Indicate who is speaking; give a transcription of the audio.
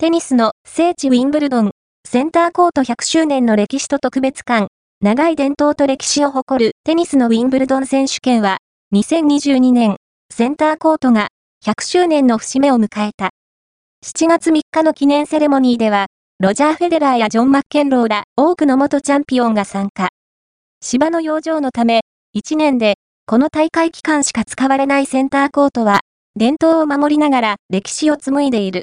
Speaker 1: テニスの聖地ウィンブルドン、センターコート100周年の歴史と特別感、長い伝統と歴史を誇るテニスのウィンブルドン選手権は、2022年、センターコートが100周年の節目を迎えた。7月3日の記念セレモニーでは、ロジャー・フェデラーやジョン・マッケンローら多くの元チャンピオンが参加。芝の養生のため、1年でこの大会期間しか使われないセンターコートは、伝統を守りながら歴史を紡いでいる。